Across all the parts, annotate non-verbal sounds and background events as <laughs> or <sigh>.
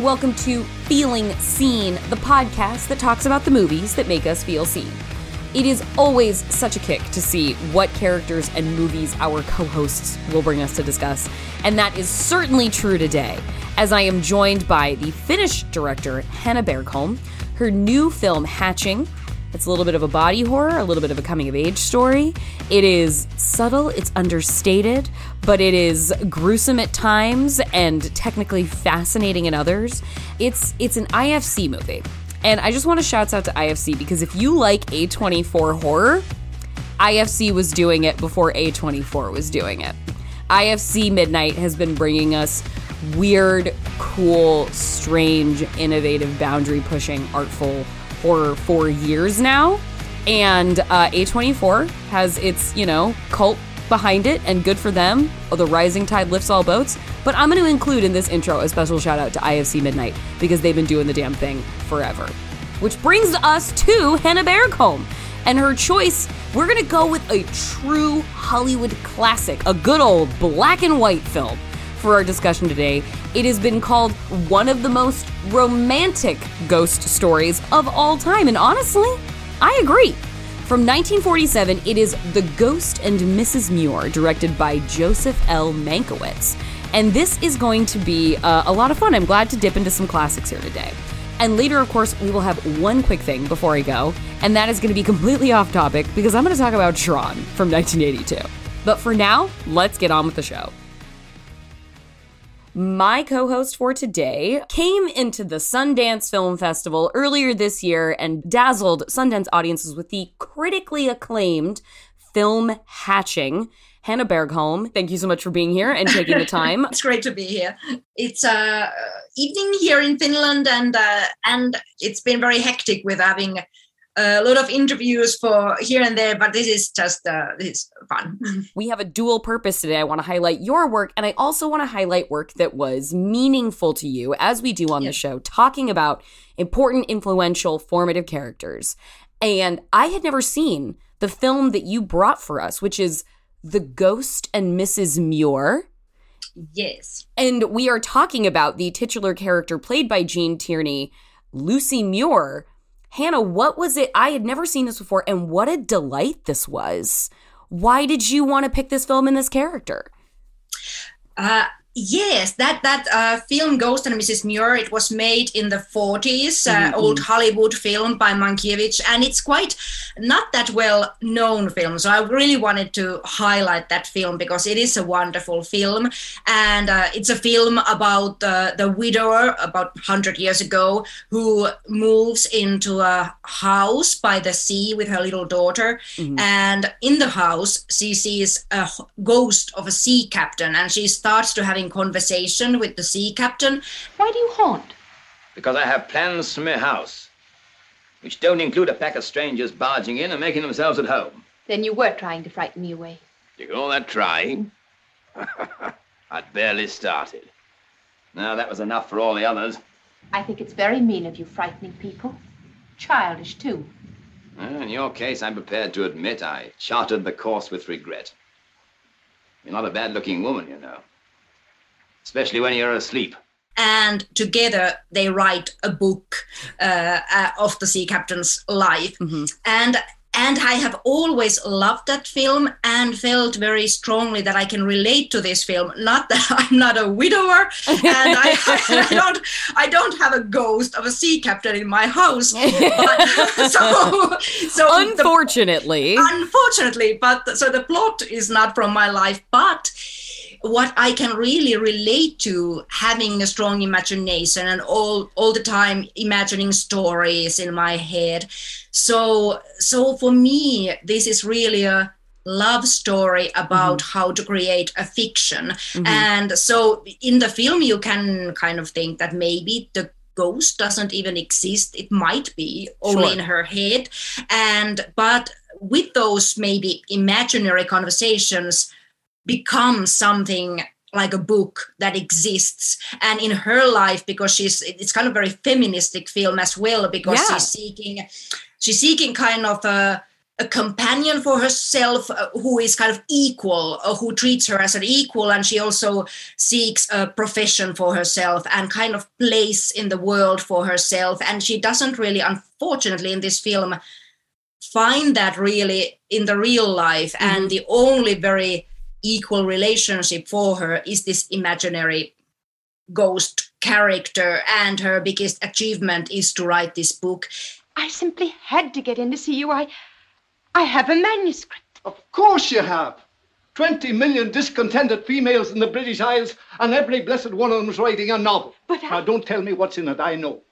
welcome to Feeling Seen, the podcast that talks about the movies that make us feel seen. It is always such a kick to see what characters and movies our co hosts will bring us to discuss, and that is certainly true today, as I am joined by the Finnish director Hanna Bergholm. Her new film, Hatching, it's a little bit of a body horror, a little bit of a coming of age story. It is subtle, it's understated, but it is gruesome at times and technically fascinating in others. It's it's an IFC movie. And I just want to shout out to IFC because if you like A24 horror, IFC was doing it before A24 was doing it. IFC Midnight has been bringing us weird, cool, strange, innovative, boundary pushing, artful horror four years now. And uh, A24 has its, you know, cult behind it, and good for them. Oh, the rising tide lifts all boats. But I'm going to include in this intro a special shout out to IFC Midnight because they've been doing the damn thing forever. Which brings us to Hanna Bergholm and her choice. We're going to go with a true Hollywood classic, a good old black and white film for our discussion today. It has been called one of the most romantic ghost stories of all time, and honestly, I agree. From 1947, it is The Ghost and Mrs. Muir, directed by Joseph L. Mankiewicz. And this is going to be uh, a lot of fun. I'm glad to dip into some classics here today. And later, of course, we will have one quick thing before I go, and that is going to be completely off topic because I'm going to talk about Tron from 1982. But for now, let's get on with the show. My co host for today came into the Sundance Film Festival earlier this year and dazzled Sundance audiences with the critically acclaimed film Hatching. Hanna Bergholm, thank you so much for being here and taking the <laughs> time. it's great to be here. It's uh, evening here in Finland, and uh, and it's been very hectic with having a lot of interviews for here and there, but this is just uh, this is fun. <laughs> we have a dual purpose today. I want to highlight your work, and I also want to highlight work that was meaningful to you, as we do on the show, talking about important, influential, formative characters. And I had never seen the film that you brought for us, which is The Ghost and Mrs. Muir. Yes. And we are talking about the titular character played by Gene Tierney, Lucy Muir, Hanna, what was it? I had never seen this before, and what a delight this was. Why did you want to pick this film and this character? Uh, Yes, that that uh, film Ghost and Mrs. Muir. It was made in the 40s, uh, mm-hmm. old Hollywood film by Mankiewicz, and it's quite not that well known film. So I really wanted to highlight that film because it is a wonderful film, and uh, it's a film about the widower about 100 years ago who moves into a house by the sea with her little daughter, mm-hmm. and in the house she sees a ghost of a sea captain, and she starts to have having conversation with the sea captain. Why do you haunt? Because I have plans for my house, which don't include a pack of strangers barging in and making themselves at home. Then you were trying to frighten me away. You call that trying? <laughs> I'd barely started. Now that was enough for all the others. I think it's very mean of you frightening people. Childish, too. Well, in your case, I'm prepared to admit I charted the course with regret. You're not a bad-looking woman, you know especially when you're asleep. And together they write a book uh, uh, of the sea captain's life. Mm-hmm. And and I have always loved that film and felt very strongly that I can relate to this film. Not that <laughs> I'm not a widower and I, <laughs> I, don't I don't have a ghost of a sea captain in my house. But, <laughs> so, so unfortunately, the, unfortunately, but so the plot is not from my life, but what I can really relate to having a strong imagination and all all the time imagining stories in my head. So so for me, this is really a love story about mm-hmm. how to create a fiction. Mm-hmm. And so in the film, you can kind of think that maybe the ghost doesn't even exist. It might be only sure. in her head. And but with those maybe imaginary conversations, become something like a book that exists and in her life because she's it's kind of very feministic film as well because yeah. she's seeking she's seeking kind of a a companion for herself uh, who is kind of equal, uh, who treats her as an equal, and she also seeks a profession for herself and kind of place in the world for herself. And she doesn't really, unfortunately, in this film, find that really in the real life. Mm-hmm. And the only very equal relationship for her is this imaginary ghost character. And her biggest achievement is to write this book. I simply had to get in to see you. I I have a manuscript. Of course you have. 20 million discontented females in the British Isles, and every blessed one of them's writing a novel. But I... Now, don't tell me what's in it, I know.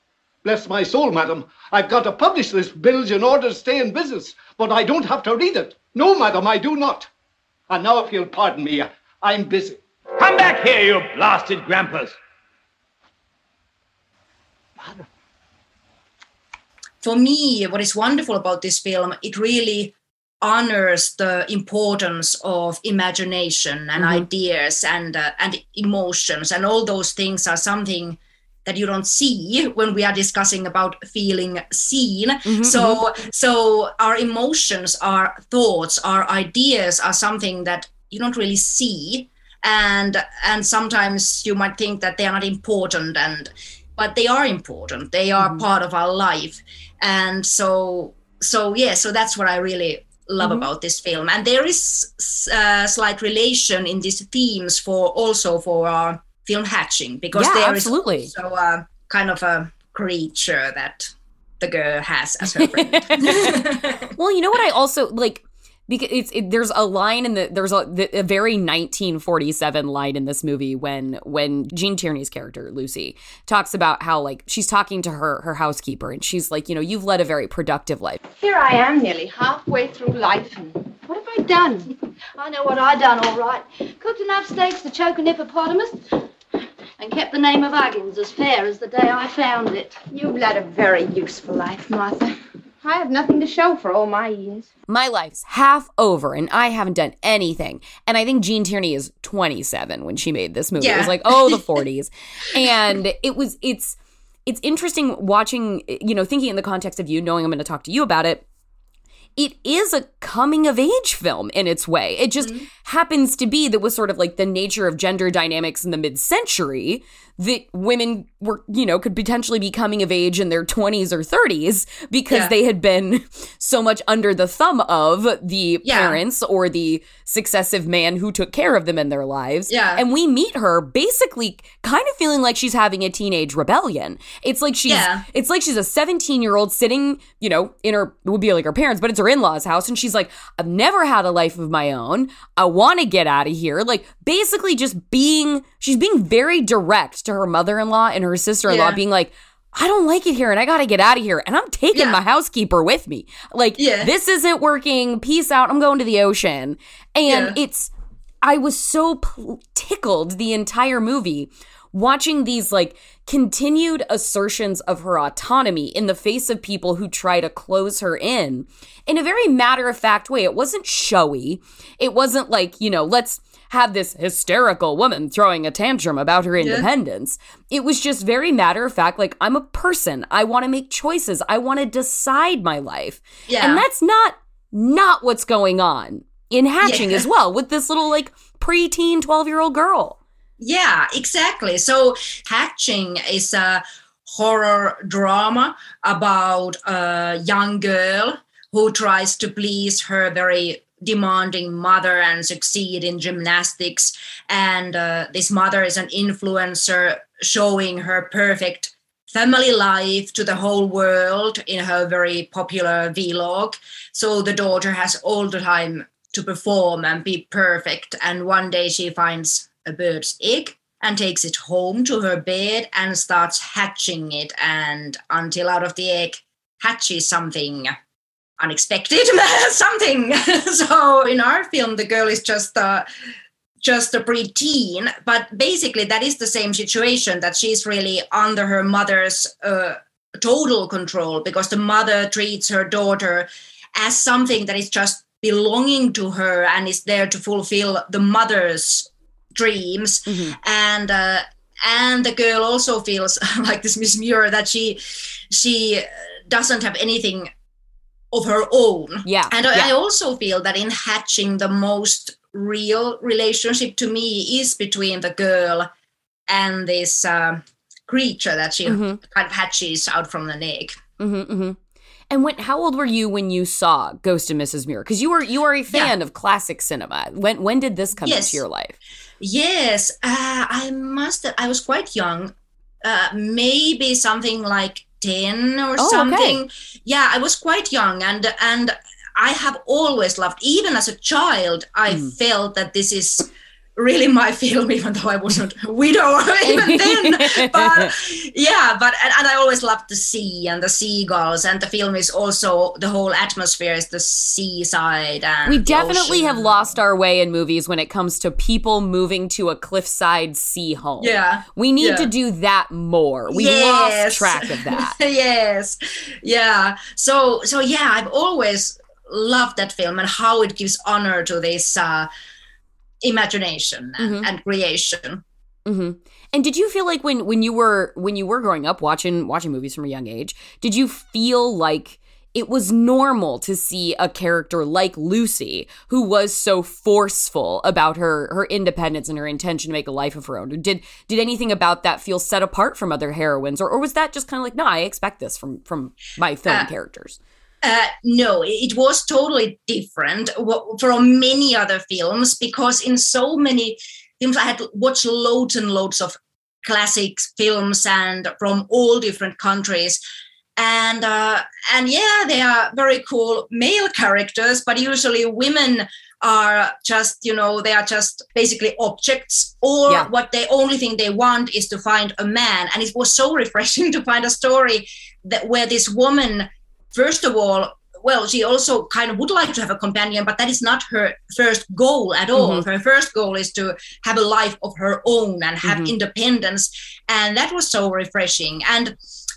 Bless my soul, madam. I've got to publish this bilge in order to stay in business, but I don't have to read it. No, madam, I do not. And now, if you'll pardon me, I'm busy. Come back here, you blasted grampus. For me, what is wonderful about this film, it really honors the importance of imagination and mm-hmm. ideas and uh, and emotions and all those things are something that you don't see when we are discussing about feeling seen mm-hmm, so mm-hmm. so our emotions our thoughts our ideas are something that you don't really see and and sometimes you might think that they are not important and but they are important they are mm-hmm. part of our life and so so yeah so that's what i really love mm-hmm. about this film and there is a uh, slight relation in these themes for also for our film hatching because yeah, there absolutely. is also a kind of a creature that the girl has as her friend <laughs> well you know what i also like because it's it, there's a line in the there's a, the, a, very 1947 line in this movie when when Gene Tierney's character Lucy talks about how like she's talking to her her housekeeper and she's like you know you've led a very productive life. Here I am nearly halfway through life and what have I done? I know what I've done all right. Cooked enough steaks to choke an hippopotamus and kept the name of Huggins as fair as the day I found it. You've led a very useful life, Martha. I have nothing to show for all my years. My life's half over and I haven't done anything. And I think Gene Tierney is 27 when she made this movie. Yeah. It was like, oh, the <laughs> 40s. and it was, it's, it's interesting watching, you know, thinking in the context of you, knowing I'm going to talk to you about it. It is a coming of age film in its way. It just mm-hmm. happens to be that was sort of like the nature of gender dynamics in the mid century that women were, you know, could potentially be coming of age in their 20s or 30s because yeah. they had been <laughs> so much under the thumb of the yeah. parents or the successive man who took care of them in their lives. Yeah. And we meet her basically kind of feeling like she's having a teenage rebellion. It's like she's yeah. it's like she's a 17-year-old sitting, you know, in her it would be like her parents, but it's her in-laws house and she's like, "I've never had a life of my own. I want to get out of here." Like basically just being she's being very direct to her mother-in-law and her sister-in-law yeah. being like I don't like it here and I got to get out of here and I'm taking yeah. my housekeeper with me. Like yeah. this isn't working. Peace out. I'm going to the ocean. And it's I was so pl- tickled the entire movie watching these like continued assertions of her autonomy in the face of people who try to close her in in a very matter of fact way. It wasn't showy. It wasn't like, you know, let's have this hysterical woman throwing a tantrum about her independence. Yeah. It was just very matter of fact, like, I'm a person. I want to make choices. I want to decide my life. Yeah. And that's not not what's going on in hatching yeah. as well with this little like preteen 12 year old girl. Yeah, exactly. So hatching is a horror drama about a young girl who tries to please her very demanding mother and succeed in gymnastics. And uh, this mother is an influencer showing her perfect family life to the whole world in her very popular vlog. So the daughter has all the time to perform and be perfect. And one day she finds a bird's egg and takes it home to her bed and starts hatching it. And until out of the egg hatches something unexpected <laughs> something <laughs> so in our film the girl is just uh, just a preteen but basically that is the same situation that she's really under her mother's uh, total control because the mother treats her daughter as something that is just belonging to her and is there to fulfill the mother's dreams mm-hmm. and uh, and the girl also feels <laughs> like this miss muir that she she doesn't have anything of her own. Yeah, And I, yeah. I also feel that in hatching the most real relationship to me is between the girl and this uh, creature that she Mhm. kind of hatches out from the egg. Mm-hmm, mm-hmm. And when how old were you when you saw Ghost and Mrs. Muir? Because you were you are a fan of classic cinema. When when did this come Yes. into your life? Yes, uh, I must. I was quite young, uh, maybe something like ten or Oh, okay. something. Yeah, I was quite young, and and I have always loved. Even as a child, I Hmm. felt that this is really my <laughs> film, even though I wasn't a widow <laughs> even <laughs> then. But yeah, but and, and I always loved the sea and the seagulls, and the film is also the whole atmosphere is the seaside and We definitely have lost our way in movies when it comes to people moving to a cliffside sea home. Yeah. We need Yeah. to do that more. We Yes. lost track of that. yes yeah so so yeah i've always loved that film and how it gives honor to this uh imagination and, Mhm. and creation hmm And did you feel like when when you were when you were growing up watching watching movies from a young age, did you feel like it was normal to see a character like Lucy who was so forceful about her her independence and her intention to make a life of her own? Did did anything about that feel set apart from other heroines or, or was that just kind of like, no, I expect this from from my film Uh, characters? Uh, no, it was totally different from many other films because in so many films I had watched loads and loads of classic films and from all different countries. And uh, and yeah, they are very cool male characters, but usually women are just you know they are just basically objects or Yeah. what they only thing they want is to find a man and it was so <laughs> refreshing to find a story that where this woman first of all, well, she also kind of would like to have a companion, but that is not her first goal at all. Her first goal is to have a life of her own and have Mhm. independence, and that was so refreshing. And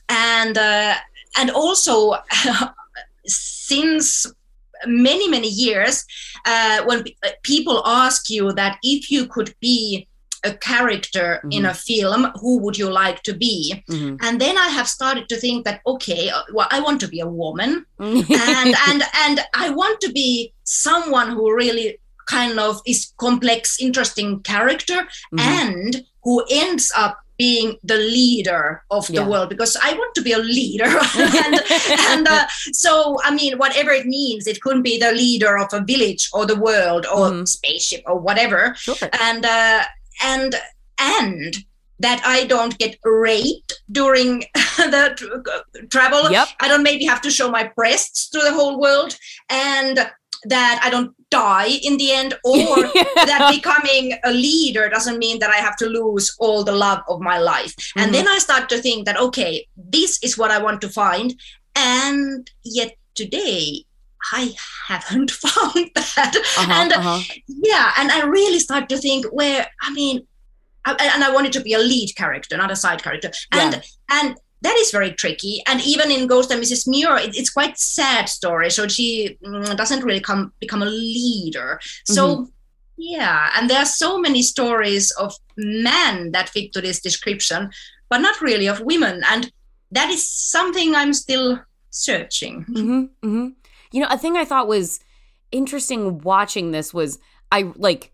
and uh, and also <laughs> since many many years, uh, when pe- uh, people ask you that if you could be a character in a film, who would you like to be? Mhm. and then i have started to think that okay uh, well i want to be a woman Mm-hmm. and <laughs> and and i want to be someone who really kind of is complex interesting character Mhm. and who ends up being the leader of the Yeah. world because i want to be a leader <laughs> <laughs> and, and uh, so i mean whatever it means it could be the leader of a village or the world or Mhm. spaceship or whatever Sure. and uh, and and that I don't get raped during <laughs> the tr- travel. Yep. I don't maybe have to show my breasts to the whole world, and that I don't die in the end, <laughs> or that becoming a leader doesn't mean that I have to lose all the love of my life. Mhm. And then I start to think that okay, this is what I want to find, and yet today. I haven't <laughs> found that. Uh-huh, and uh-huh. yeah and i really start to think where i mean I, and i wanted to be a lead character not a side character and Yeah. and that is very tricky and even in ghost and mrs muir it, it's quite sad story so she mm, doesn't really come become a leader so Mm-hmm. yeah and there are so many stories of men that fit to this description but not really of women and that is something i'm still searching hmm hmm You know, a thing I thought was interesting watching this was I like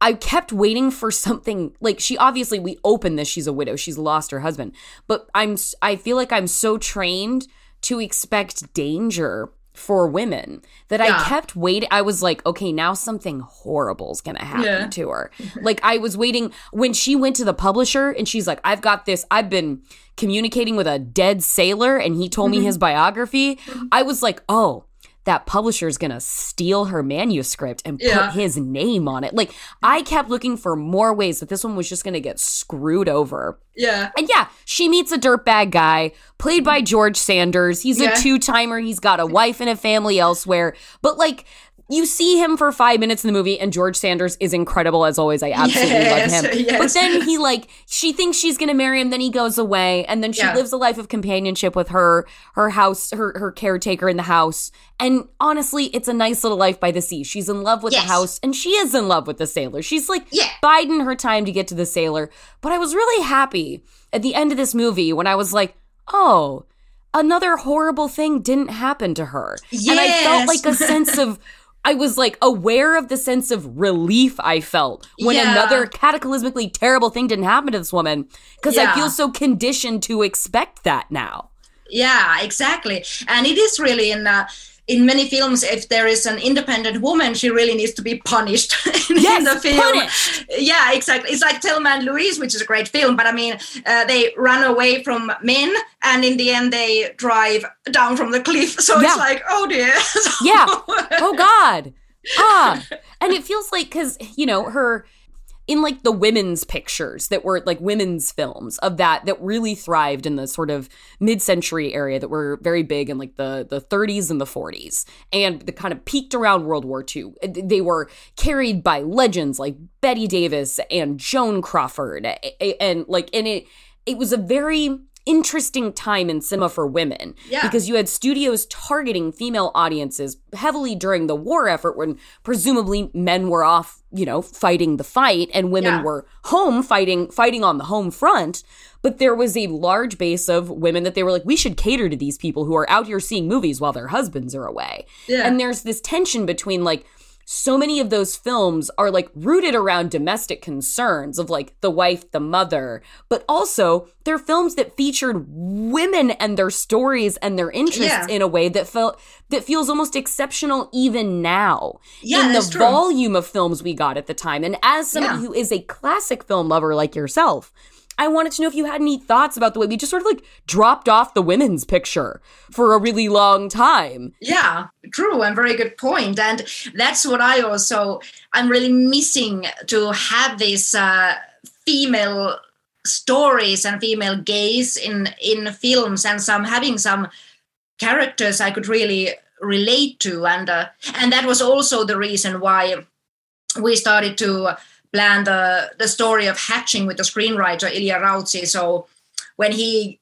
I kept waiting for something like she obviously we open this she's a widow she's lost her husband but I'm I feel like I'm so trained to expect danger for women that I kept waiting I was like okay now something horrible is going to happen Yeah. to her like I was waiting when she went to the publisher and she's like I've got this I've been communicating with a dead sailor and he told Mm-hmm. me his biography I was like oh that publisher's gonna steal her manuscript and put Yeah. his name on it. Like, I kept looking for more ways that this one was just gonna get screwed over. yeah And yeah, she meets a dirtbag guy played by George Sanders. He's Yeah. a two timer. He's got a wife and a family elsewhere. But like, you see him for five minutes in the movie, and George Sanders is incredible as always. I absolutely Yes, love him. <laughs> yes. But then he like she thinks she's gonna marry him, then he goes away, and then she Yeah. lives a life of companionship with her, her house, her her caretaker in the house. And honestly, it's a nice little life by the sea. She's in love with Yes. the house, and she is in love with the sailor. She's like Yeah. biding her time to get to the sailor. But I was really happy at the end of this movie when I was like, oh, another horrible thing didn't happen to her. And I felt like a <laughs> sense of I was like aware of the sense of relief I felt when Yeah. another cataclysmically terrible thing didn't happen to this woman because I feel so conditioned to expect that now. Yeah, exactly. And it is really in uh, in many films, if there is an independent woman, she really needs to be punished <laughs> in, in the film. punished. Yeah, exactly. It's like Thelma and Louise, which is a great film, but I mean, uh, they run away from men, and in the end, they drive down from the cliff. <laughs> So Yeah. it's like, oh dear. <laughs> Yeah. Oh God. Ah. And it feels like because you know her in like the women's pictures that were like women's films of that that really thrived in the sort of mid-century area that were very big in like the the 30s and the 40s and the kind of peaked around World War II. Uh, they were carried by legends like Bette Davis and Joan Crawford a- a- and like and it it was a very interesting time in cinema for women Yeah. because you had studios targeting female audiences heavily during the war effort when presumably men were off you know fighting the fight and women Yeah. were home fighting fighting on the home front but there was a large base of women that they were like we should cater to these people who are out here seeing movies while their husbands are away Yeah. and there's this tension between like so many of those films are like rooted around domestic concerns of like the wife, the mother, but also they're films that featured women and their stories and their interests Yeah. in a way that felt that feels almost exceptional even now Yeah, in the true. volume of films we got at the time. And as somebody Yeah. who is a classic film lover like yourself, I wanted to know if you had any thoughts about the way we just sort of like dropped off the women's picture for a really long time. Yeah, true and very good point. And that's what I also I'm really missing to have these uh, female stories and female gaze in in films and some having some characters I could really relate to and uh, and that was also the reason why we started to plan the the story of hatching with the screenwriter Ilja Rautsi so when he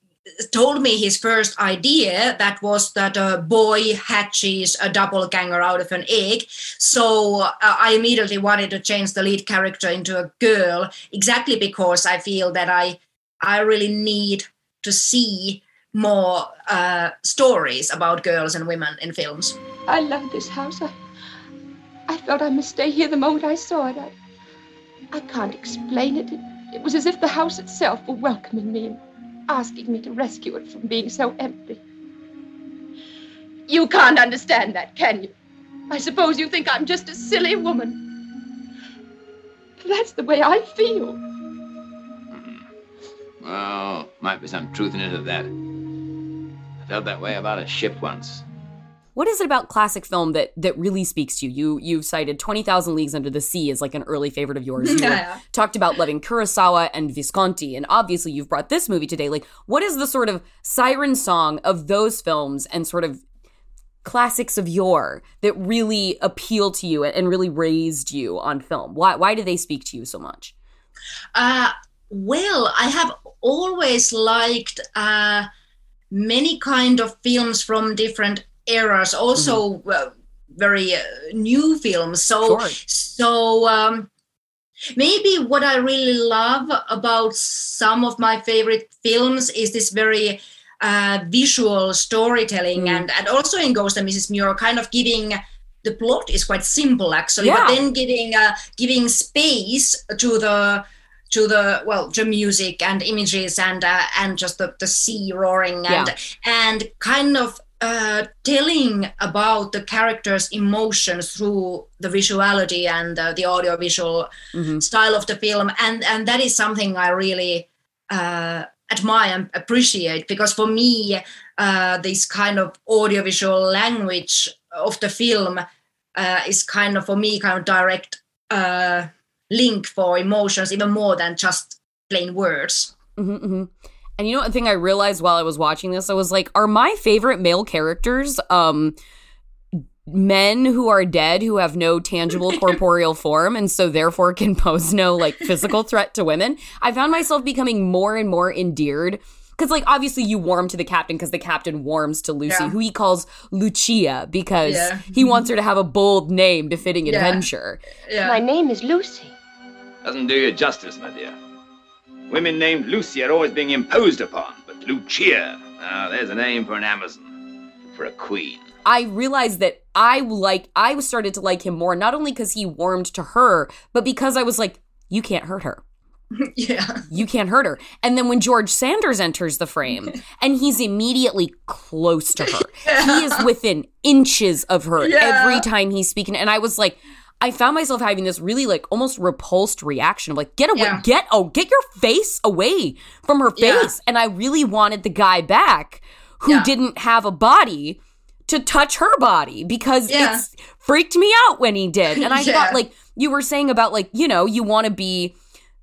told me his first idea that was that a boy hatches a doppelganger out of an egg so uh, i immediately wanted to change the lead character into a girl exactly because i feel that i i really need to see more uh, stories about girls and women in films I love this house. I, I felt I must stay here the moment I saw it. I, I can't explain it. it. It was as if the house itself were welcoming me and asking me to rescue it from being so empty. You can't understand that, can you? I suppose you think I'm just a silly woman. That's the way I feel. Well, might be some truth in it of that. I felt that way about a ship once. What is it about classic film that that really speaks to you? You you've cited Twenty Thousand Leagues Under the Sea as like an early favorite of yours. <laughs> You Yeah. talked about loving Kurosawa and Visconti, and obviously you've brought this movie today. Like, what is the sort of siren song of those films and sort of classics of yore that really appeal to you and really raised you on film? Why why do they speak to you so much? Uh, well, I have always liked uh, many kind of films from different eras, also uh, very uh, new films. So, Sure. so um, maybe what I really love about some of my favorite films is this very uh, visual storytelling, Mm. and and also in Ghost and Mrs. Muir, kind of giving the plot is quite simple actually, Yeah. but then giving uh, giving space to the to the well the music and images and uh, and just the, the sea roaring and and kind of uh, telling about the characters' emotions through the visuality and uh, the audiovisual Mhm. style of the film, and and that is something I really uh, admire and appreciate because for me, uh, this kind of audiovisual language of the film uh, is kind of for me kind of direct uh, link for emotions, even more than just plain words. hmm hmm And you know one thing I realized while I was watching this, I was like, are my favorite male characters um men who are dead who have no tangible <laughs> corporeal form and so therefore can pose no like physical threat to women? I found myself becoming more and more endeared because like obviously you warm to the captain because the captain warms to Lucy, Yeah. who he calls Lucia because Yeah. he wants her to have a bold name befitting Yeah. adventure. Yeah. My name is Lucy. Doesn't do you justice, my dear. Women named Lucy are always being imposed upon, but Lucia, Now, there's a name for an Amazon. For a queen. I realized that I like I started to like him more not only because he warmed to her, but because I was like, you can't hurt her. <laughs> yeah. You can't hurt her. And then when George Sanders enters the frame <laughs> and he's immediately close to her, he is within inches of her Yeah. every time he's speaking. And I was like, I found myself having this really like almost repulsed reaction of like, get away, Yeah. get, oh, get your face away from her Yeah. face. And I really wanted the guy back who Yeah. didn't have a body to touch her body because Yeah. it's freaked me out when he did. And I <laughs> Yeah. thought like you were saying about like, you know, you want to be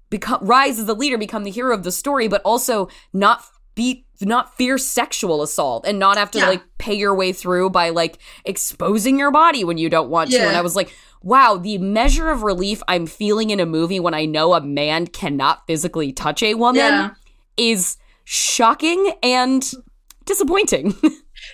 become rise as the leader, become the hero of the story, but also not be not fear sexual assault and not have to Yeah. like pay your way through by like exposing your body when you don't want to. And I was like, wow, the measure of relief I'm feeling in a movie when I know a man cannot physically touch a woman Yeah. is shocking and disappointing. <laughs>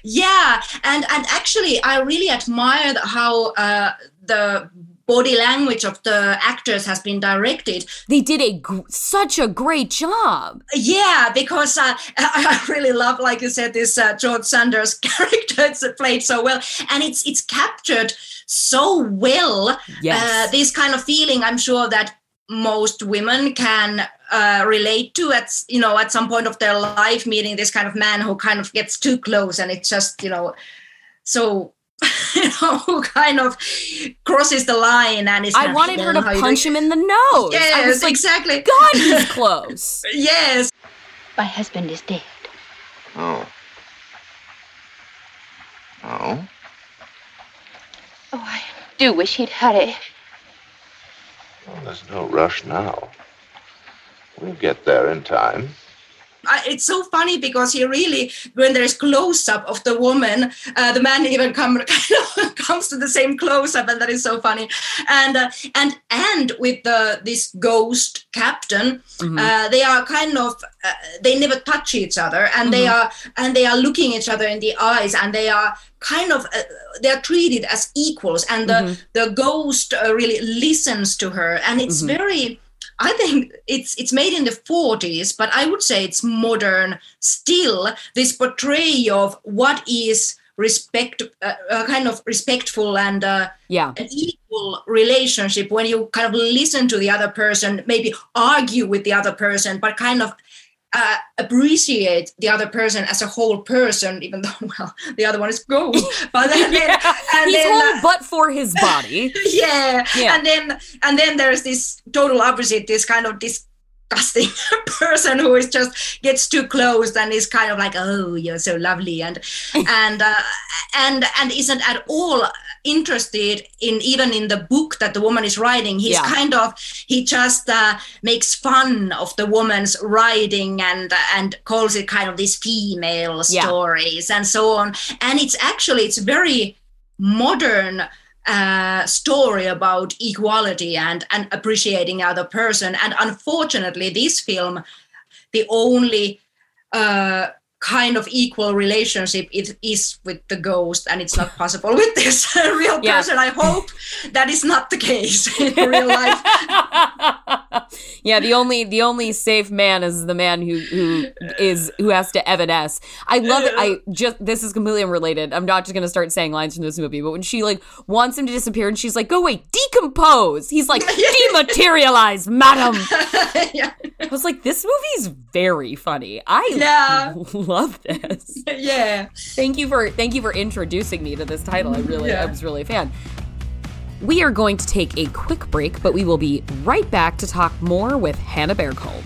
Yeah, and and actually, I really admired how uh, the body language of the actors has been directed. they did a gr- such a great job. Yeah, because uh, I <laughs> I really love, like you said, this uh, George Sanders <laughs> character. It's played so well, and it's it's captured so well. Yes. Uh, this kind of feeling, I'm sure that most women can uh, relate to at you know at some point of their life, meeting this kind of man who kind of gets too close, and it's just you know so. <laughs> You know, who kind of crosses the line and is. I wanted her to punch him in the nose. I Yes, was like, exactly. God, he's <laughs> close. yes, My husband is dead. Oh. Oh? Oh, I do wish he'd hurry. Well, there's no rush now. We'll get there in time. I, it's so funny because he really, when there's close up of the woman, uh, the man even come kind <laughs> of comes to the same close up, and that is so funny. And uh, and and with the this ghost captain, uh, they are kind of uh, they never touch each other, and they are and they are looking each other in the eyes, and they are kind of uh, they are treated as equals, and the the ghost uh, really listens to her, and it's very. I think it's it's made in the 40s, but I would say it's modern still. This portrayal of what is respect, uh, uh, kind of respectful and uh, Yeah. an equal relationship when you kind of listen to the other person, maybe argue with the other person, but kind of uh, appreciate the other person as a whole person, even <laughs> though well the other one is ghost. <laughs> <laughs> But then, Yeah. and He's then, whole uh, but for his body. yeah. Yeah. and then and then there's this total opposite this kind of disgusting <laughs> person who is just gets too close and is kind of like oh you're so lovely and <laughs> and uh, and and isn't at all interested in even in the book that the woman is writing he's Yeah. kind of he just uh, makes fun of the woman's writing and and calls it kind of these female Yeah. stories and so on and it's actually it's very modern uh, story about equality and and appreciating other person. And unfortunately, this film, the only uh, kind of equal relationship it is with the ghost, and it's not <laughs> possible with this <laughs> real Yeah. person. I hope that is not the case in real life. <laughs> <laughs> yeah, the only the only safe man is the man who who is who has to evanesce. I love it. I just this is completely unrelated. I'm not just gonna start saying lines from this movie, but when she like wants him to disappear and she's like, "Go away, decompose," he's like, <laughs> "Dematerialize, madam." <laughs> yeah. I was like, "This movie's very funny. I Yeah. love this." yeah. Thank you for thank you for introducing me to this title. I really Yeah. I was really a fan. We are going to take a quick break, but we will be right back to talk more with Hanna Bergholm.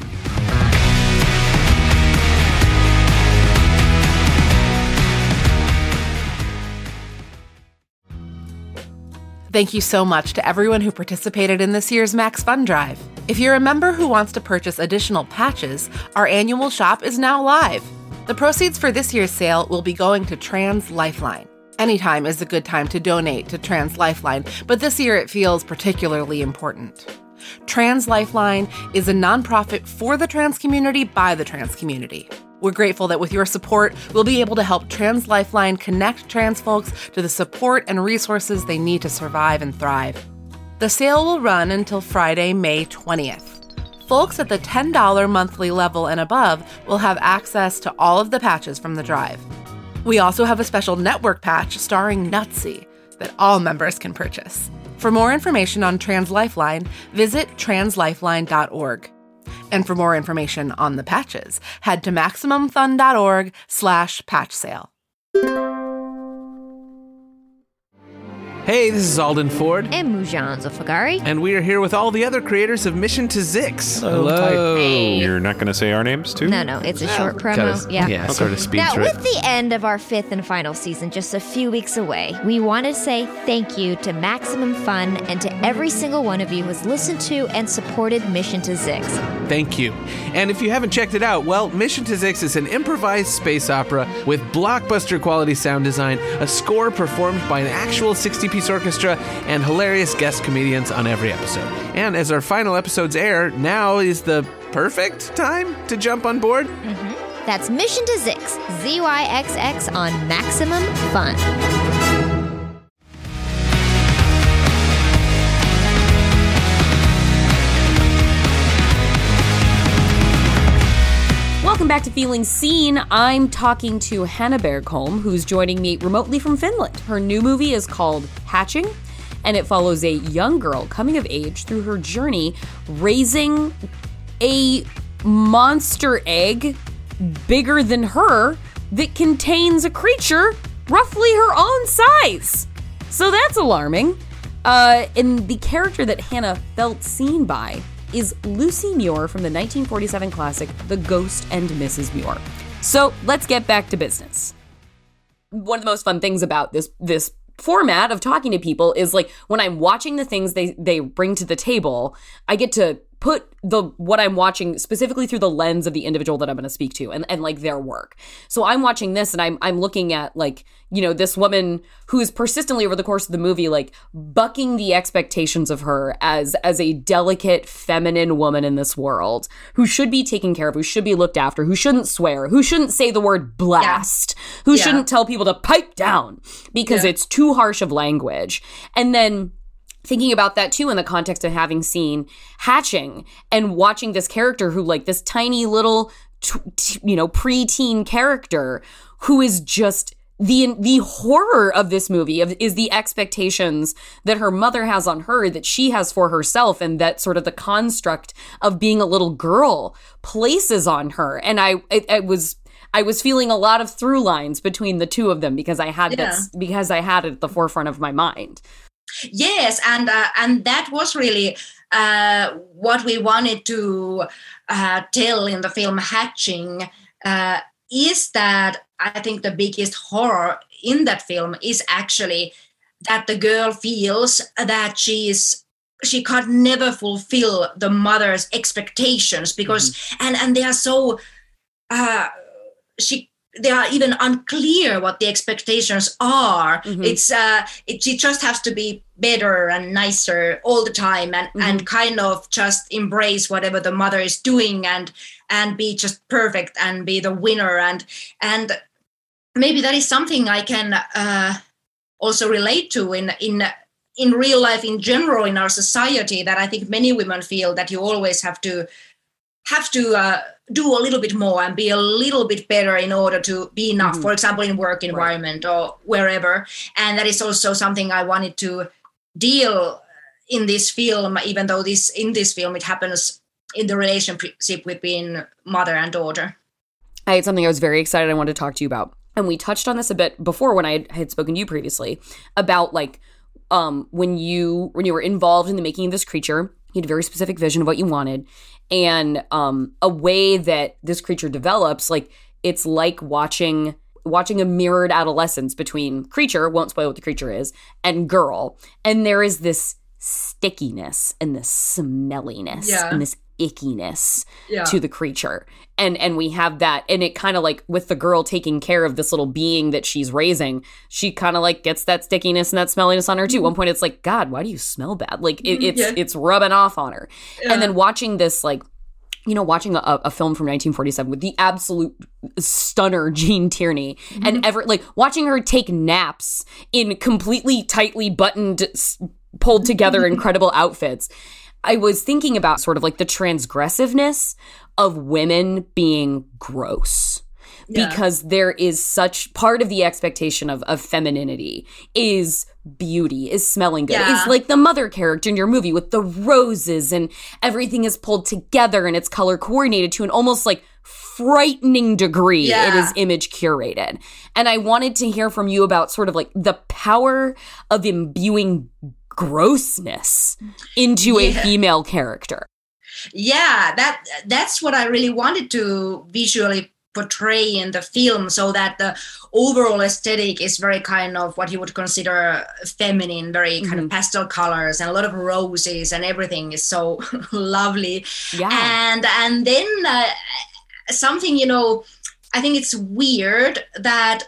Thank you so much to everyone who participated in this year's Max Fun Drive. If you're a member who wants to purchase additional patches, our annual shop is now live. The proceeds for this year's sale will be going to Trans Lifeline. Anytime is a good time to donate to Trans Lifeline, but this year it feels particularly important. Trans Lifeline is a nonprofit for the trans community by the trans community. We're grateful that with your support, we'll be able to help Trans Lifeline connect trans folks to the support and resources they need to survive and thrive. The sale will run until Friday, May 20th. Folks at the $10 monthly level and above will have access to all of the patches from the drive. We also have a special network patch starring Nutsy that all members can purchase. For more information on Trans Lifeline, visit translifeline.org. And for more information on the patches, head to MaximumFun.org slash patch sale. Hey, this is Alden Ford. And Moujan Zolfaghari. And we are here with all the other creators of Mission to Zyxx. Hello. Hey. You're not going to say our names, too? No, no, it's a short promo. Gotta- yeah. yeah, sort of speed Now, through with the end of our fifth and final season just a few weeks away, we want to say thank you to Maximum Fun and to every single one of you who has listened to and supported Mission to Zyxx. Thank you. And if you haven't checked it out, well, Mission to Zyxx is an improvised space opera with blockbuster quality sound design, a score performed by an actual 60 piece orchestra, and hilarious guest comedians on every episode. And as our final episodes air, now is the perfect time to jump on board. Mm-hmm. That's Mission to Zyxx, Z Y X X on Maximum Fun. Welcome back to Feeling Seen. I'm talking to Hanna Bergholm, who's joining me remotely from Finland. Her new movie is called Hatching, and it follows a young girl coming of age through her journey raising a monster egg bigger than her that contains a creature roughly her own size. So that's alarming. Uh, and the character that Hanna felt seen by is Lucy Muir from the 1947 classic The Ghost and Mrs. Muir. So let's get back to business. One of the most fun things about this this format of talking to people is like when I'm watching the things they they bring to the table, I get to put the what I'm watching specifically through the lens of the individual that I'm going to speak to and, and like their work. So I'm watching this and I'm I'm looking at like you know this woman who is persistently over the course of the movie like bucking the expectations of her as as a delicate feminine woman in this world who should be taken care of, who should be looked after, who shouldn't swear, who shouldn't say the word blast, who Yeah. shouldn't tell people to pipe down because Yeah. it's too harsh of language. And then thinking about that too in the context of having seen hatching and watching this character who like this tiny little t- t- you know preteen character who is just the the horror of this movie of, is the expectations that her mother has on her that she has for herself and that sort of the construct of being a little girl places on her and i it, it was I was feeling a lot of through lines between the two of them because I had Yeah. this because I had it at the forefront of my mind. Yes, and uh, and that was really uh, what we wanted to uh, tell in the film Hatching. Uh, is that I think the biggest horror in that film is actually that the girl feels that she is she can never fulfill the mother's expectations because and and they are so uh, she they are even unclear what the expectations are. It's uh it, she just has to be better and nicer all the time and and kind of just embrace whatever the mother is doing and and be just perfect and be the winner. And and maybe that is something i can uh also relate to in in in real life in general in our society that i think many women feel that you always have to have to uh, do a little bit more and be a little bit better in order to be enough for example in work environment or wherever. And that is also something i wanted to deal in this film even though this in this film it happens in the relationship between mother and daughter. I had something I was very excited I wanted to talk to you about. And we touched on this a bit before when I had- had spoken to you previously about like um when you when you were involved in the making of this creature, you had a very specific vision of what you wanted and um a way that this creature develops like it's like watching watching a mirrored adolescence between creature won't spoil what the creature is and girl and there is this stickiness and this smelliness Yeah. and this ickiness Yeah. to the creature and and we have that and it kind of like with the girl taking care of this little being that she's raising she kind of like gets that stickiness and that smelliness on her too At one point it's like god why do you smell bad like it, mm-hmm. it's Yeah. it's rubbing off on her Yeah. and then watching this like you know, watching a, a film from 1947 with the absolute stunner <laughs> Gene Tierney, and mm-hmm. ever like watching her take naps in completely tightly buttoned, pulled together, <laughs> incredible outfits. I was thinking about sort of like the transgressiveness of women being gross. Yeah. Because there is such part of the expectation of, of femininity is beauty, is smelling good. Yeah. It's like the mother character in your movie with the roses and everything is pulled together and it's color coordinated to an almost like frightening degree. It Yeah. is image curated. And I wanted to hear from you about sort of like the power of imbuing grossness into a female character. yeah that that's what i really wanted to visually portray in the film so that the overall aesthetic is very kind of what you would consider feminine very kind of pastel colors and a lot of roses and everything is so <laughs> lovely Yeah. and and then uh, something you know i think it's weird that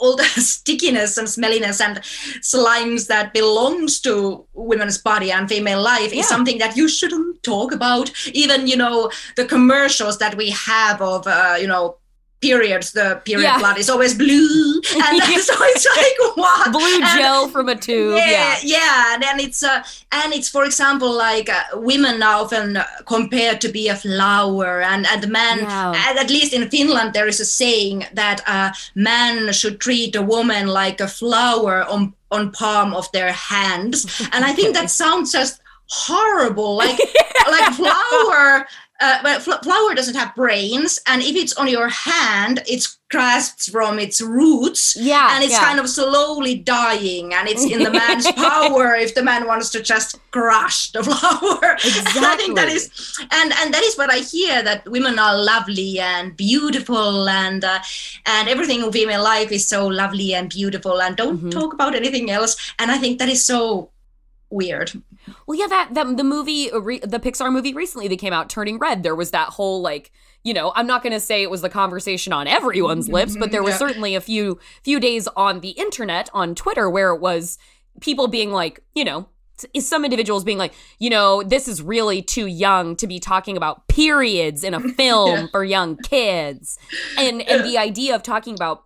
all the <laughs> stickiness and smelliness and slimes that belongs to women's body and female life Yeah. is something that you shouldn't talk about even you know the commercials that we have of uh, you know periods the period Yeah. blood is always blue <laughs> and Yeah. so it's like <laughs> what Blue And- gel from a tube. yeah, Yeah. yeah, and then it's uh, and it's for example like uh, women are often uh, compared to be a flower, and and men, at, at least in Finland, there is a saying that uh, man should treat a woman like a flower on on palm of their hands, and I think that <laughs> sounds just horrible, like like flower. Uh, flower doesn't have brains, and if it's on your hand, it's grasped from its roots Yeah. and it's yeah. kind of slowly dying and it's in the man's <laughs> power if the man wants to just crush the <laughs> flower And i think that Exactly. and and that is what i hear that women are lovely and beautiful and uh, and everything in female life is so lovely and beautiful and don't Mhm. talk about anything else and i think that is so weird Well, yeah, that, that the movie, uh, re, the Pixar movie recently that came out, Turning Red, there was that whole like, you know, I'm not going to say it was the conversation on everyone's lips, but there was Mm-hmm. Yeah. certainly a few few days on the internet on Twitter where it was people being like, you know, s- some individuals being like, you know, this is really too young to be talking about periods in a <laughs> film Yeah. for young kids, and and the idea of talking about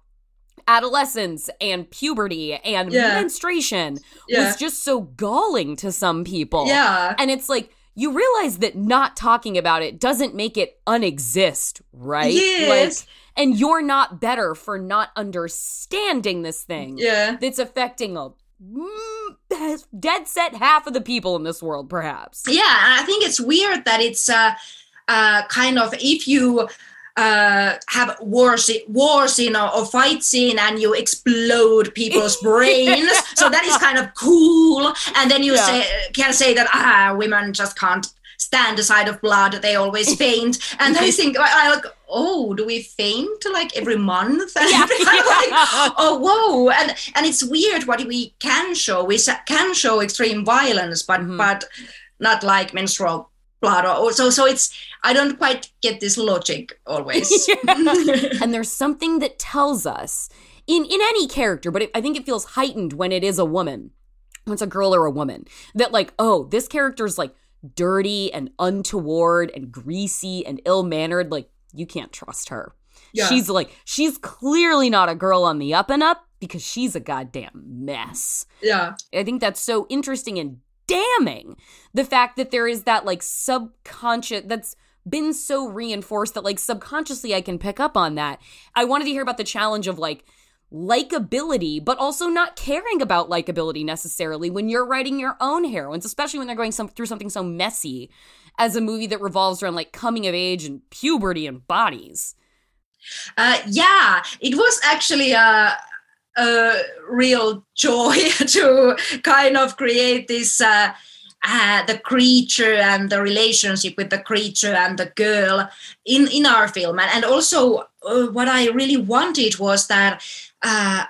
adolescence and puberty and Yeah. menstruation Yeah. was just so galling to some people. yeah And it's like, you realize that not talking about it doesn't make it unexist, right? Yes. Like, and you're not better for not understanding this thing yeah that's affecting a mm, <laughs> dead set half of the people in this world, perhaps. yeah and i think it's weird that it's uh, uh, kind of if you uh, have war scene, war scene or, or fight scene and you explode people's <laughs> brains. So that is kind of cool. And then you Yeah. say can say that ah women just can't stand the sight of blood. They always <laughs> faint. And i think i, like oh do we faint like every month? <laughs> And Yeah. Like, oh whoa. And and it's weird what we can show. We sa- can show extreme violence but Mhm. but not like menstrual or, or oh, so so it's i don't quite get this logic always. <laughs> <laughs> And there's something that tells us in in any character but it, i think it feels heightened when it is a woman when it's a girl or a woman that like oh this character's like dirty and untoward and greasy and ill-mannered like you can't trust her. Yeah. she's like she's clearly not a girl on the up and up because she's a goddamn mess. Yeah. I think that's so interesting and damning. The fact that there is that like subconscious that's been so reinforced that like subconsciously I can pick up on that. I wanted to hear about the challenge of like likability, but also not caring about likability necessarily when you're writing your own heroines, especially when they're going some, through something so messy as a movie that revolves around like coming of age and puberty and bodies. Uh, yeah, it was actually a, a real joy <laughs> to kind of create this uh, uh, the creature and the relationship with the creature and the girl in in our film, and and also uh, what I really wanted was that. Uh,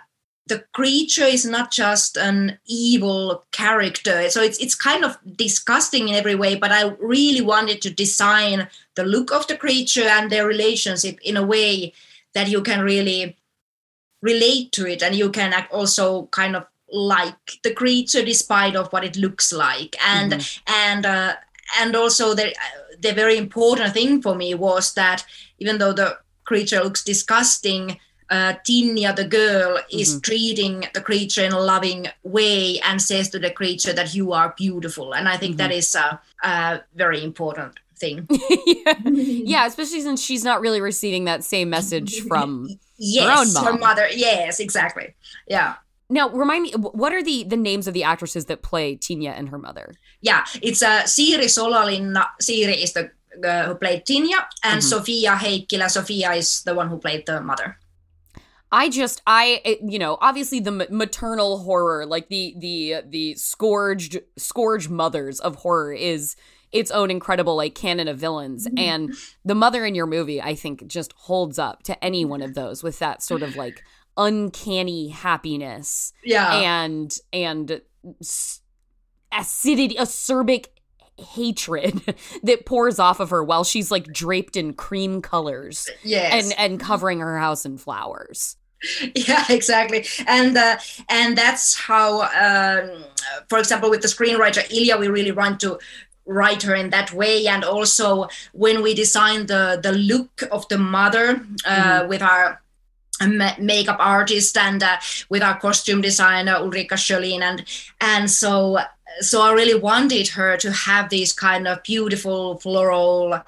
the creature is not just an evil character so it's it's kind of disgusting in every way but i really wanted to design the look of the creature and their relationship in a way that you can really relate to it and you can also kind of like the creature despite of what it looks like. And mm-hmm. and uh, and also the uh, the very important thing for me was that even though the creature looks disgusting uh, Tinja, the girl, is mm-hmm. treating the creature in a loving way and says to the creature that you are beautiful. And I think that mm-hmm. is a, a very important thing. <laughs> yeah. <laughs> yeah, especially since she's not really receiving that same message <laughs> from yes, her own mom. her mother. Yes, exactly. Yeah. Now, remind me, what are the the names of the actresses that play Tinja and her mother? Yeah, it's uh, Siiri Solalinna. Siiri is the uh, who played Tinja, and Mhm. Sofia Heikkilä. Sofia is the one who played the mother. I just I you know obviously the maternal horror like the the the scourged scourge mothers of horror is its own incredible like canon of villains and the mother in your movie I think just holds up to any one of those with that sort of like uncanny happiness Yeah. and and acidity acerbic hatred <laughs> that pours off of her while she's like draped in cream colors Yes. and and covering her house in flowers yeah <laughs> exactly and uh, and that's how um, for example with the screenwriter Ilja we really want to write her in that way. And also when we designed the the look of the mother uh, with our makeup artist and uh, with our costume designer Ulrika Sjölin. And and so so I really wanted her to have these kind of beautiful floral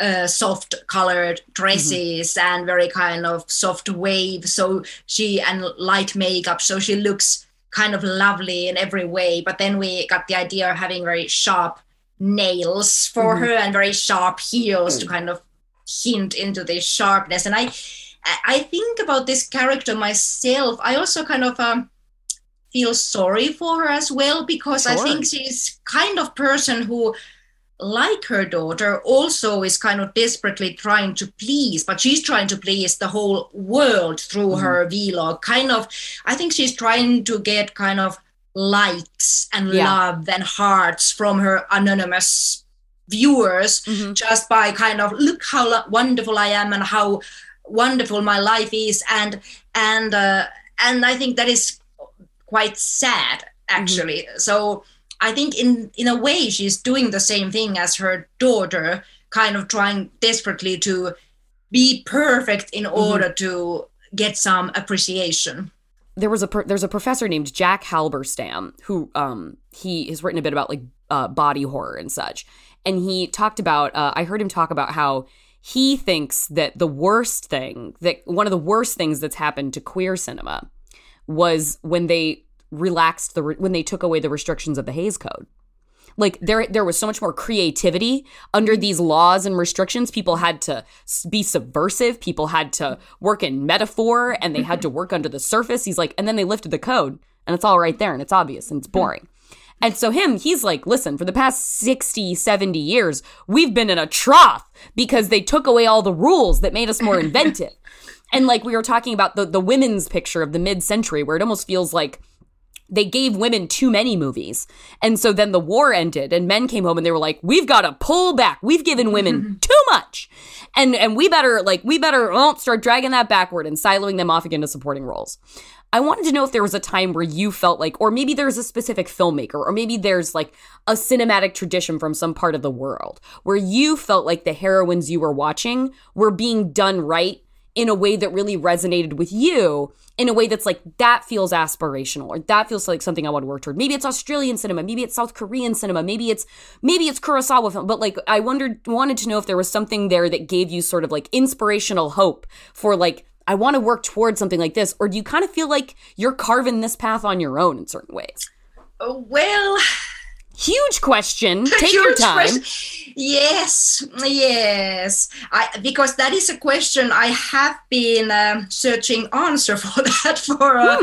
uh, soft colored dresses and very kind of soft wave. So she and light makeup. So she looks kind of lovely in every way. But then we got the idea of having very sharp nails for Mhm. her and very sharp heels to kind of hint into this sharpness. And i i think about this character myself. I also kind of um, feel sorry for her as well because i think she's kind of person who like her daughter also is kind of desperately trying to please but she's trying to please the whole world through her vlog. Kind of i think she's trying to get kind of likes and Yeah. love and hearts from her anonymous viewers mm-hmm. just by kind of look how lo- wonderful i am and how wonderful my life is. And and uh, and i think that is quite sad actually. Mm-hmm. So i think in in a way she's doing the same thing as her daughter kind of trying desperately to be perfect in mm-hmm. order to get some appreciation there was a pro- there's a professor named Jack Halberstam who um he has written a bit about like uh, body horror and such, and he talked about uh, I heard him talk about how he thinks that the worst thing that one of the worst things that's happened to queer cinema was when they relaxed the re- when they took away the restrictions of the Hays Code. Like there there was so much more creativity under mm-hmm. these laws and restrictions. People had to be subversive. People had to work in metaphor and they had to work under the surface. He's like, and then they lifted the code and it's all right there and it's obvious and it's mm-hmm. boring. And so him, he's like, listen, for the past 60, 70 years, we've been in a trough because they took away all the rules that made us more inventive. <laughs> and like we were talking about the the women's picture of the mid-century where it almost feels like they gave women too many movies. And so then the war ended and men came home and they were like, we've got to pull back. We've given women <laughs> too much. And and we better like we better oh, start dragging that backward and siloing them off again to supporting roles. I wanted to know if there was a time where you felt like, or maybe there's a specific filmmaker, or maybe there's like a cinematic tradition from some part of the world where you felt like the heroines you were watching were being done right in a way that really resonated with you in a way that's like that feels aspirational or that feels like something I want to work toward. Maybe it's Australian cinema, maybe it's South Korean cinema, maybe it's maybe it's Kurosawa film, but like I wondered wanted to know if there was something there that gave you sort of like inspirational hope for like I want to work towards something like this or do you kind of feel like you're carving this path on your own in certain ways? Oh, well huge question <laughs> take your time question. Yes, yes. I because that is a question I have been um, searching answer <laughs> for that for a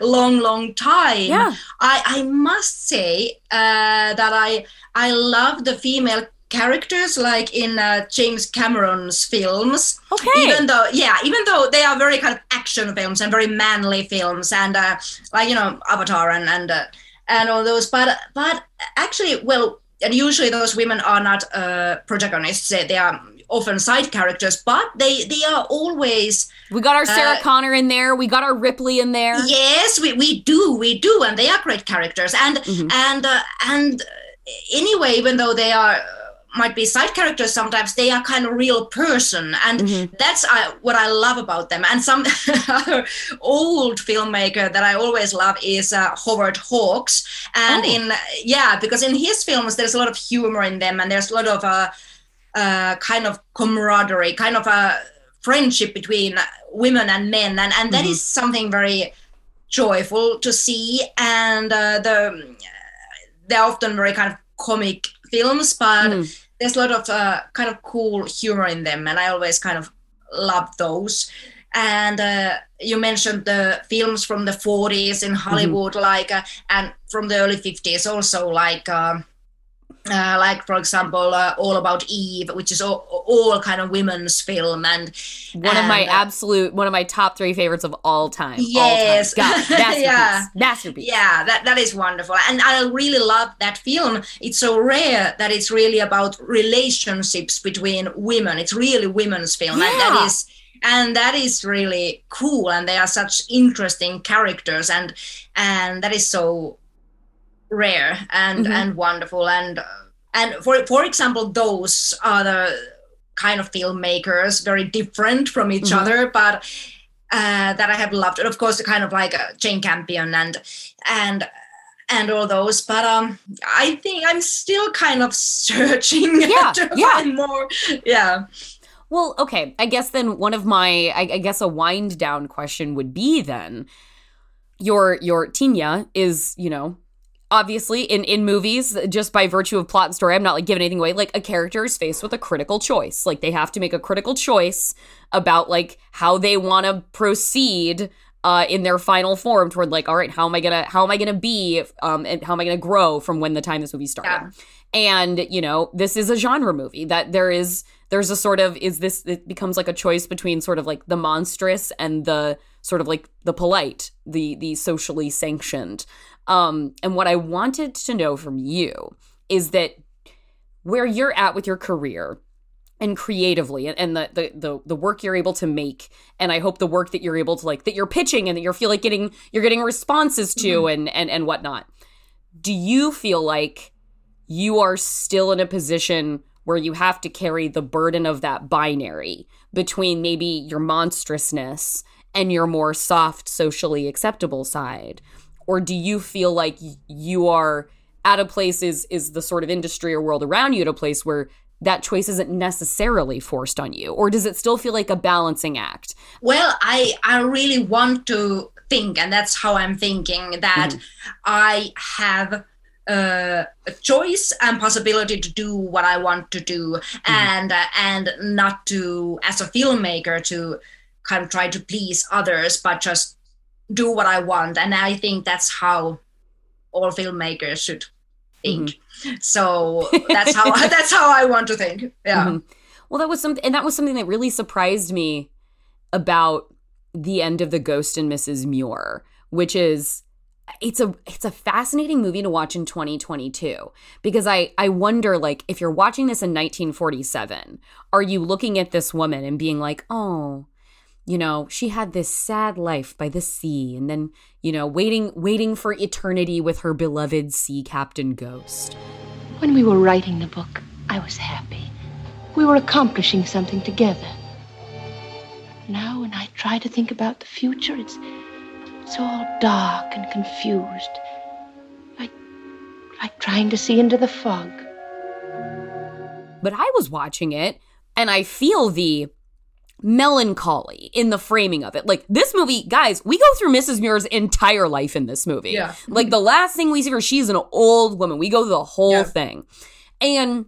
long, long time. Yeah. I I must say uh, that I I love the female characters like in uh, James Cameron's films. Okay. Even though yeah, even though they are very kind of action films and very manly films and uh, like you know Avatar and and uh, and all those, but but actually, well, and usually those women are not uh, protagonists; they, they are often side characters, but they they are always. We got our Sarah uh, Connor in there. We got our Ripley in there. Yes, we, we do, we do, and they are great characters. And Mm-hmm. and uh, and anyway, even though they are might be side characters sometimes they are kind of real person and Mm-hmm. that's uh, what i love about them and some <laughs> other old filmmaker that i always love is uh, howard hawks and Oh. in yeah because in his films there's a lot of humor in them and there's a lot of uh, uh, kind of camaraderie kind of a friendship between women and men and, and that Mhm. is something very joyful to see and uh, the they're often very kind of comic films but Mm. there's a lot of uh, kind of cool humor in them and i always kind of love those. And uh, you mentioned the films from the 40s in hollywood like uh, and from the early 50s also like um uh, like for example uh, all about eve which is all, all kind of women's film and One of my uh, absolute, one of my top three favorites of all time. Yes. All time. God, <laughs> masterpiece. Yeah. Masterpiece. Yeah, that, that is wonderful. And I really love that film. It's so rare that it's really about relationships between women. It's really women's film. And that is and that is really cool. And they are such interesting characters and and that is so rare and Mhm. and wonderful. And and for for example, those are the kind of filmmakers very different from each Mhm. other, but uh, that I have loved, and of course, the kind of like uh, Jane Campion and and and all those. But um, I think I'm still kind of <laughs> searching <laughs> Yeah, to yeah. find more. Yeah. Well, okay. I guess then one of my, I, I guess a wind down question would be then, your your Tina is, you know, obviously in in movies just by virtue of plot and story. I'm not like giving anything away. Like a character is faced with a critical choice. Like they have to make a critical choice about like how they want to proceed uh, in their final form toward like, all right, how am I gonna how am I gonna be um and how am I gonna grow from when the time this movie started? Yeah. And you know, this is a genre movie that there is there's a sort of is this it becomes like a choice between sort of like the monstrous and the sort of like the polite, the the socially sanctioned. Um, and what I wanted to know from you is that where you're at with your career and creatively and, and the, the the the work you're able to make and i hope the work that you're able to like that you're pitching and that you feel like getting you're getting responses to and and and whatnot. Do you feel like you are still in a position where you have to carry the burden of that binary between maybe your monstrousness and your more soft socially acceptable side or do you feel like you are at a place is is the sort of industry or world around you at a place where that choice isn't necessarily forced on you? Or does it still feel like a balancing act? Well, I I really want to think, and that's how I'm thinking that I have uh, a choice and possibility to do what I want to do, and uh, and not to as a filmmaker to kind of try to please others, but just do what I want. And I think that's how all filmmakers should think. So that's how <laughs> that's how I want to think. Yeah. Mhm. Well, that was something, and that was something that really surprised me about the end of the Ghost and Mrs. Muir, which is it's a it's a fascinating movie to watch in 2022 because I I wonder like if you're watching this in 1947, are you looking at this woman and being like, oh, you know, she had this sad life by the sea, and then you know, waiting waiting for eternity with her beloved sea captain ghost. When we were writing the book, I was happy. We were accomplishing something together. Now, when I try to think about the future, it's it's all dark and confused. Like like trying to see into the fog. but I was watching it and I feel the melancholy in the framing of it. Like this movie, guys, we go through Mrs. Muir's entire life in this movie. Yeah. Like the last thing we see her, she's an old woman. We go through the whole Yeah. thing. And,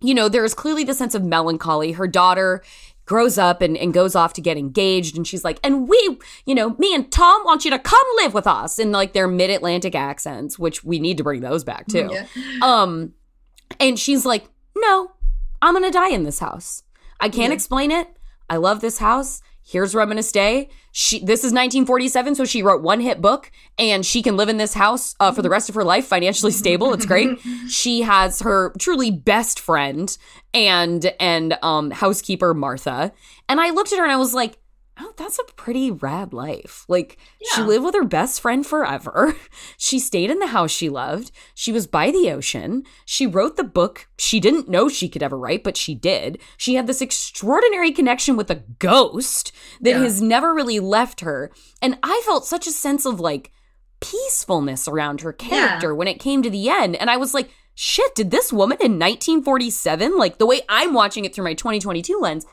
you know, there is clearly the sense of melancholy. Her daughter grows up and, and goes off to get engaged and she's like and we you know me and tom want you to come live with us in like their mid-atlantic accents which we need to bring those back too Yeah. um and she's like no i'm gonna die in this house i can't Yeah. explain it i love this house. Here's where i'm gonna stay. She this is 1947 so she wrote one hit book and she can live in this house uh, for the rest of her life financially <laughs> stable. It's great. <laughs> She has her truly best friend and and um housekeeper martha. And i looked at her and i was like oh, that's a pretty rad life. Like, she lived with her best friend forever. <laughs> She stayed in the house she loved. She was by the ocean. She wrote the book she didn't know she could ever write, but she did. She had this extraordinary connection with a ghost that Yeah. has never really left her. And I felt such a sense of like peacefulness around her character when it came to the end. And I was like, shit, did this woman in 1947, like the way I'm watching it through my 2022 lens,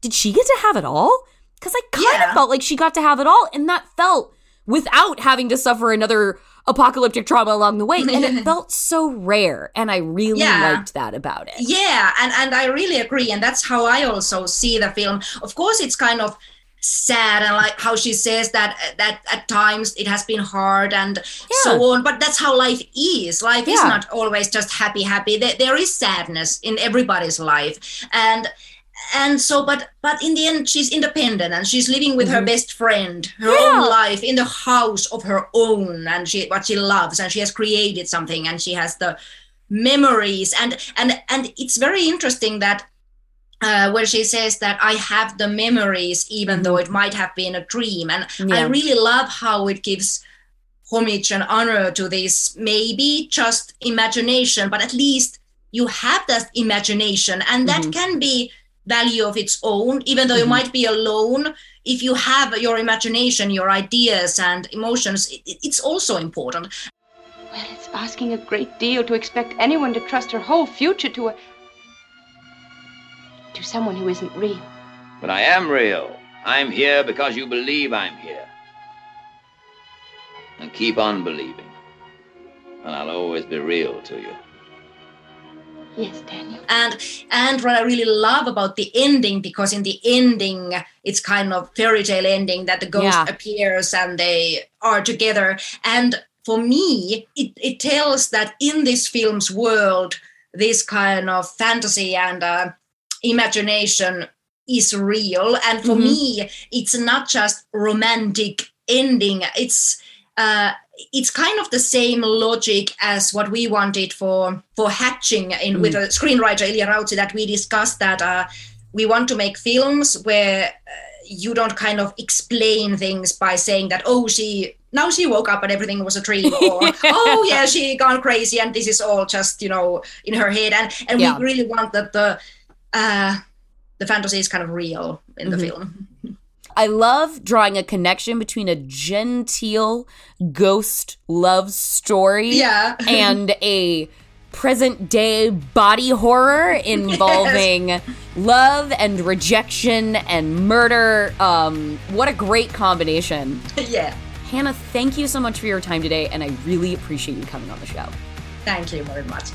did she get to have it all? Because I kind Yeah. of felt like she got to have it all, and that felt without having to suffer another apocalyptic trauma along the way. And it <laughs> felt so rare. And I really Yeah. liked that about it. Yeah, and, and I really agree. And that's how I also see the film. Of course, it's kind of sad and like how she says that uh, that at times it has been hard and so on but that's how life is life is not always just happy happy there, there is sadness in everybody's life and and so but but in the end she's independent and she's living with her best friend her Yeah. own life in the house of her own and she what she loves and she has created something and she has the memories and and and it's very interesting that uh, where she says that I have the memories, even though it might have been a dream. And I really love how it gives homage and honor to this, maybe just imagination, but at least you have that imagination, and that Mhm. can be value of its own, even though you Mhm. might be alone. If you have your imagination, your ideas and emotions, it, it- it's also important. Well, it's asking a great deal to expect anyone to trust her whole future to a. to someone who isn't real. But I am real. I'm here because you believe I'm here. And keep on believing. And I'll always be real to you. Yes, Daniel. and and what i really love about the ending because in the ending it's kind of fairy tale ending that the ghost Yeah. appears and they are together and for me it, it tells that in this film's world this kind of fantasy and uh, imagination is real and for Mhm. me it's not just romantic ending it's uh, it's kind of the same logic as what we wanted for for hatching in with a screenwriter Ilja Rautsi that we discussed that uh, we want to make films where uh, you don't kind of explain things by saying that oh she now she woke up and everything was a dream or <laughs> oh yeah she gone crazy and this is all just you know in her head and and Yeah. we really want that the uh the fantasy is kind of real in the Mhm. film <laughs> I love drawing a connection between a genteel ghost love story Yeah. <laughs> and a present day body horror involving love and rejection and murder. Um, what a great combination. <laughs> yeah Hanna, thank you so much for your time today, and I really appreciate you coming on the show. thank you very much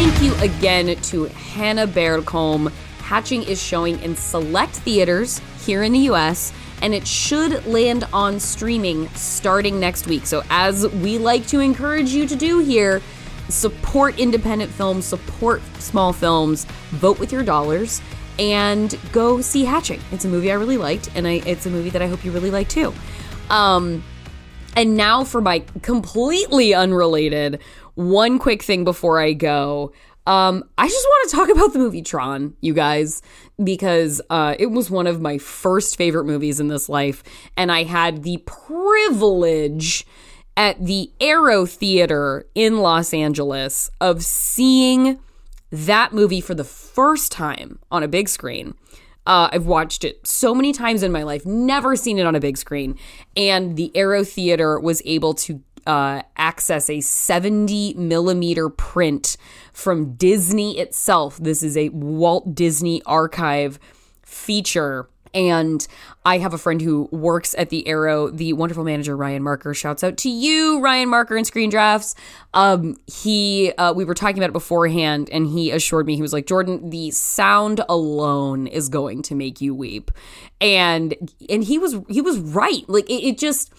Thank you again to Hanna Bergholm. Hatching is showing in select theaters here in the US, and it should land on streaming starting next week. So, as we like to encourage you to do here, support independent films, support small films, vote with your dollars, and go see Hatching. It's a movie I really liked, and I, it's a movie that I hope you really like too. Um, and now for my completely unrelated one quick thing before I go. Um, I just want to talk about the movie Tron, you guys, because uh, it was one of my first favorite movies in this life, and I had the privilege at the Aero Theater in Los Angeles of seeing that movie for the first time on a big screen. Uh, I've watched it so many times in my life, never seen it on a big screen. And the Aero Theater was able to uh, access a 70 millimeter print from Disney itself. This is a Walt Disney Archive feature. And I have a friend who works at the Aero, the wonderful manager Ryan Marker. Shouts out to you, Ryan Marker and Screen Drafts. Um, he, uh, we were talking about it beforehand, and he assured me he was like, Jordan, the sound alone is going to make you weep, and and he was he was right. Like it, it just.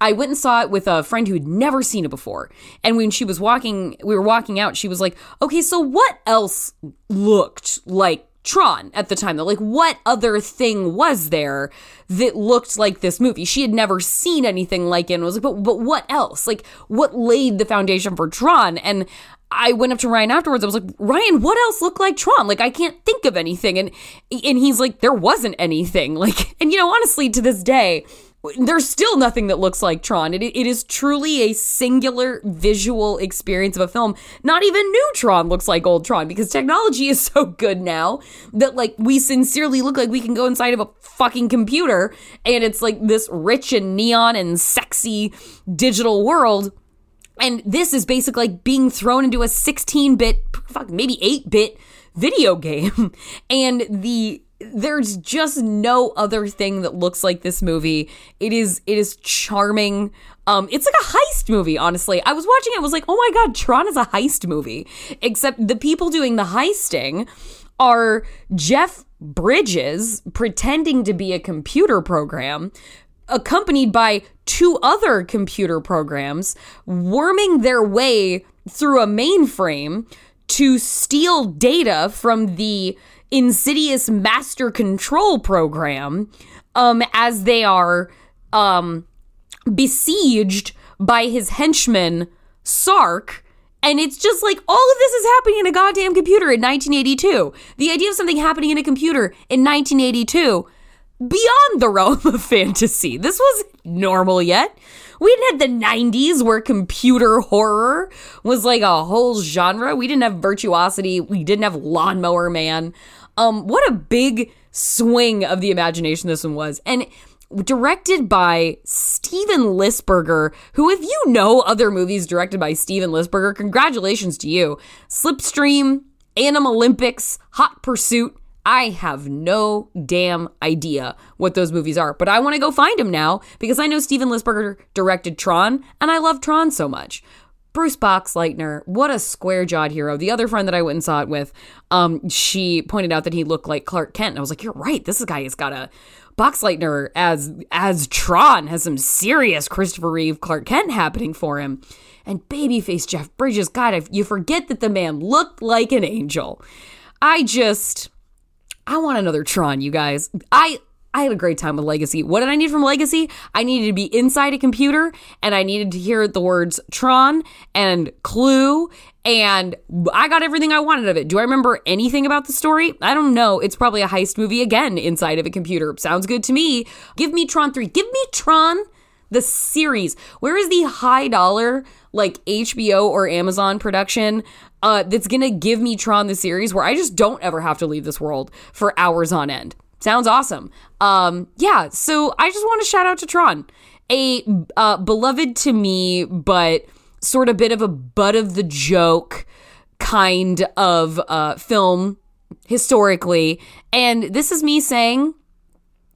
I went and saw it with a friend who had never seen it before. And when she was walking, we were walking out, she was like, okay, so what else looked like Tron at the time though? Like what other thing was there that looked like this movie? She had never seen anything like it and was like, but, but what else? Like what laid the foundation for Tron? And I went up to Ryan afterwards. I was like, Ryan, what else looked like Tron? Like, I can't think of anything. And and he's like, there wasn't anything. <laughs> Like, and you know, honestly, to this day, there's still nothing that looks like Tron. It, it is truly a singular visual experience of a film. Not even new Tron looks like old Tron because technology <laughs> is so good now that like we sincerely look like we can go inside of a fucking computer and it's like this rich and neon and sexy digital world. And this is basically like being thrown into a 16 bit, fuck, maybe 8 bit video <laughs> game. and the there's just no other thing that looks like this movie. It is it is charming. Um, it's like a heist movie, honestly. I was watching it, I was like, oh my god, Tron is a heist movie. Except the people doing the heisting are Jeff Bridges pretending to be a computer program, accompanied by two other computer programs, worming their way through a mainframe to steal data from the insidious master control program um, as they are um, besieged by his henchman Sark. And it's just like all of this is happening in a goddamn computer in 1982. The idea of something happening in a computer in 1982 beyond the <laughs> realm of fantasy. This was normal yet. We didn't have the 90s where computer horror was like a whole genre. We didn't have virtuosity. We didn't have Lawnmower Man. Um, what a big swing of the imagination this one was. And directed by Steven Lisberger, who, if you know other movies directed by Steven Lisberger, congratulations to you. Slipstream, Animalympics, Hot Pursuit. I have no damn idea what those movies are, but I want to go find them now because I know Steven Lisberger directed Tron, and I love Tron so much. Bruce Boxleitner, what a square jawed hero. The other friend that I went and saw it with, um, she pointed out that he looked like Clark Kent. And I was like, You're right, this guy has got a Boxleitner as as Tron has some serious Christopher Reeve Clark Kent happening for him. And babyface Jeff Bridges, God, I, you forget that the man looked like an angel. I just I want another Tron, you guys. I I had a great time with Legacy. What did I need from Legacy? I needed to be inside a computer and I needed to hear the words Tron and Clu and I got everything I wanted of it. Do I remember anything about the story? I don't know. It's probably a heist movie again inside of a computer. Sounds good to me. Give me Tron 3. Give me Tron the series. Where is the high dollar like HBO or Amazon production uh, that's gonna give me Tron the series where I just don't ever have to leave this world for hours on end? Sounds awesome. Um, yeah, so I just want to shout out to Tron, a uh, beloved to me, but sort of bit of a butt of the joke kind of uh, film historically. And this is me saying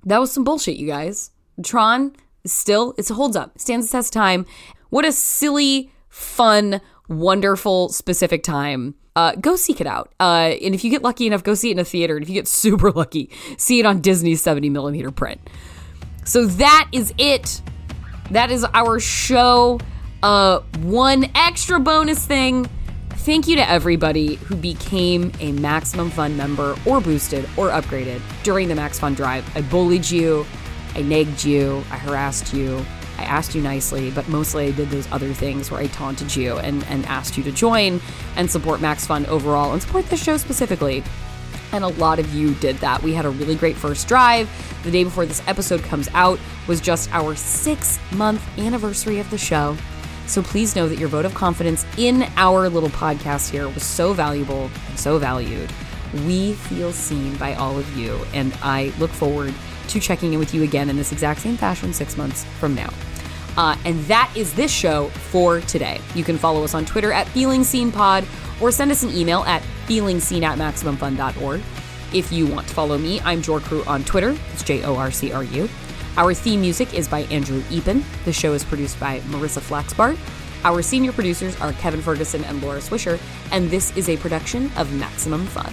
that was some bullshit, you guys. Tron still, it holds up, stands the test of time. What a silly, fun, wonderful, specific time uh, go seek it out. Uh, and if you get lucky enough, go see it in a theater. And if you get super lucky, see it on Disney's 70 millimeter print. So that is it. That is our show. Uh, one extra bonus thing. Thank you to everybody who became a Maximum Fun member or boosted or upgraded during the Max Fun Drive. I bullied you, I nagged you, I harassed you, I asked you nicely, but mostly I did those other things where I taunted you and, and asked you to join and support Max Fun overall and support the show specifically. And a lot of you did that. We had a really great first drive. The day before this episode comes out was just our six month anniversary of the show. So please know that your vote of confidence in our little podcast here was so valuable and so valued. We feel seen by all of you, and I look forward to checking in with you again in this exact same fashion six months from now. Uh, and that is this show for today. You can follow us on Twitter at Feeling Seen Pod or send us an email at feelingseen at maximumfun.org. If you want to follow me, I'm Jorcru on Twitter. It's J O R C R U. Our theme music is by Andrew Epen. The show is produced by Marissa Flaxbart. Our senior producers are Kevin Ferguson and Laura Swisher, and this is a production of Maximum Fun.